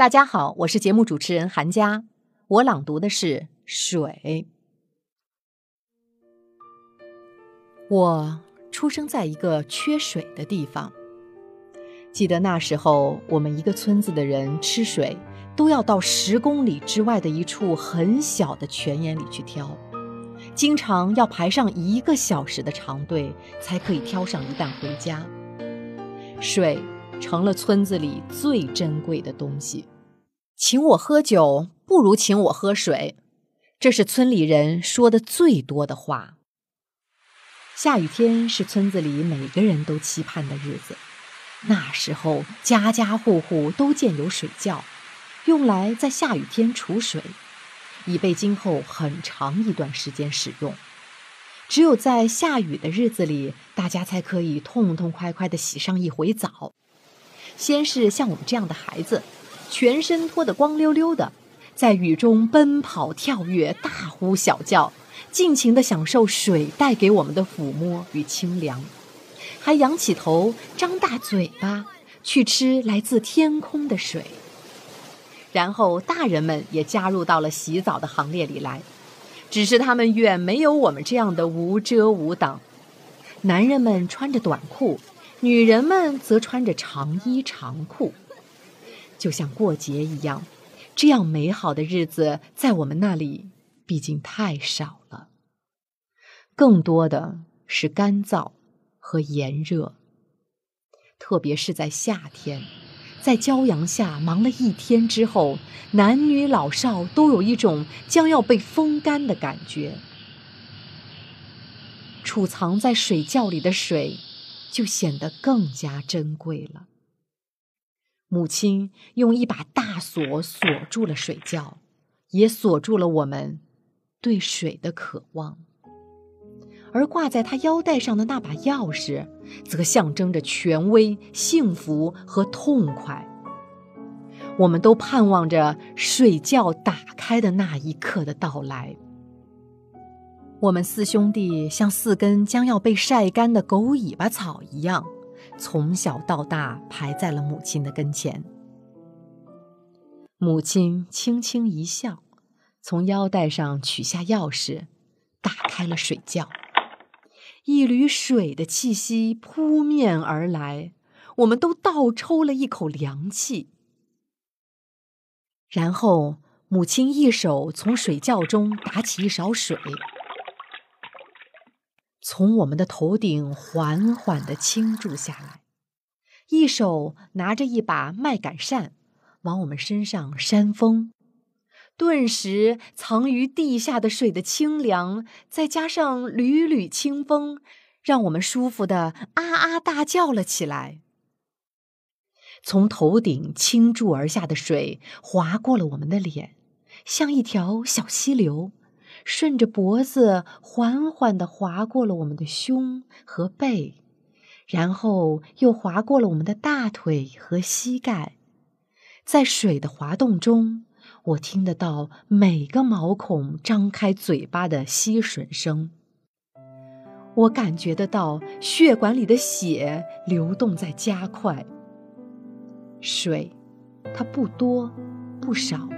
大家好，我是节目主持人韩佳，我朗读的是《水》。我出生在一个缺水的地方。记得那时候，我们一个村子的人吃水，都要到十公里之外的一处很小的泉眼里去挑，经常要排上一个小时的长队，才可以挑上一担回家。水。成了村子里最珍贵的东西，请我喝酒不如请我喝水，这是村里人说的最多的话。下雨天是村子里每个人都期盼的日子，那时候家家户户都建有水窖，用来在下雨天储水，以备今后很长一段时间使用。只有在下雨的日子里，大家才可以痛痛快快地洗上一回澡。先是像我们这样的孩子，全身脱得光溜溜的，在雨中奔跑跳跃，大呼小叫，尽情地享受水带给我们的抚摸与清凉，还仰起头，张大嘴巴去吃来自天空的水。然后大人们也加入到了洗澡的行列里来，只是他们远没有我们这样的无遮无挡，男人们穿着短裤。女人们则穿着长衣长裤，就像过节一样。这样美好的日子，在我们那里毕竟太少了。更多的是干燥和炎热，特别是在夏天，在骄阳下忙了一天之后，男女老少都有一种将要被风干的感觉。储藏在水窖里的水。就显得更加珍贵了。母亲用一把大锁锁住了水窖，也锁住了我们对水的渴望。而挂在她腰带上的那把钥匙，则象征着权威、幸福和痛快。我们都盼望着水窖打开的那一刻的到来。我们四兄弟像四根将要被晒干的狗尾巴草一样，从小到大排在了母亲的跟前。母亲轻轻一笑，从腰带上取下钥匙，打开了水窖。一缕水的气息扑面而来，我们都倒抽了一口凉气。然后，母亲一手从水窖中打起一勺水。从我们的头顶缓缓地倾注下来，一手拿着一把麦秆扇，往我们身上扇风。顿时，藏于地下的水的清凉，再加上缕缕清风，让我们舒服的啊啊大叫了起来。从头顶倾注而下的水划过了我们的脸，像一条小溪流。顺着脖子缓缓地划过了我们的胸和背，然后又划过了我们的大腿和膝盖。在水的滑动中，我听得到每个毛孔张开嘴巴的吸吮声。我感觉得到血管里的血流动在加快。水，它不多，不少。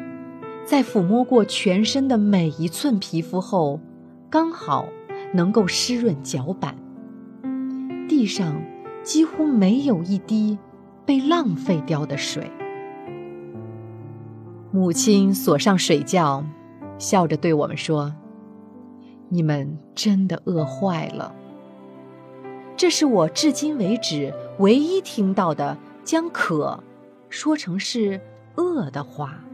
在抚摸过全身的每一寸皮肤后，刚好能够湿润脚板。地上几乎没有一滴被浪费掉的水。母亲锁上水窖，笑着对我们说：“你们真的饿坏了。”这是我至今为止唯一听到的将渴说成是饿的话。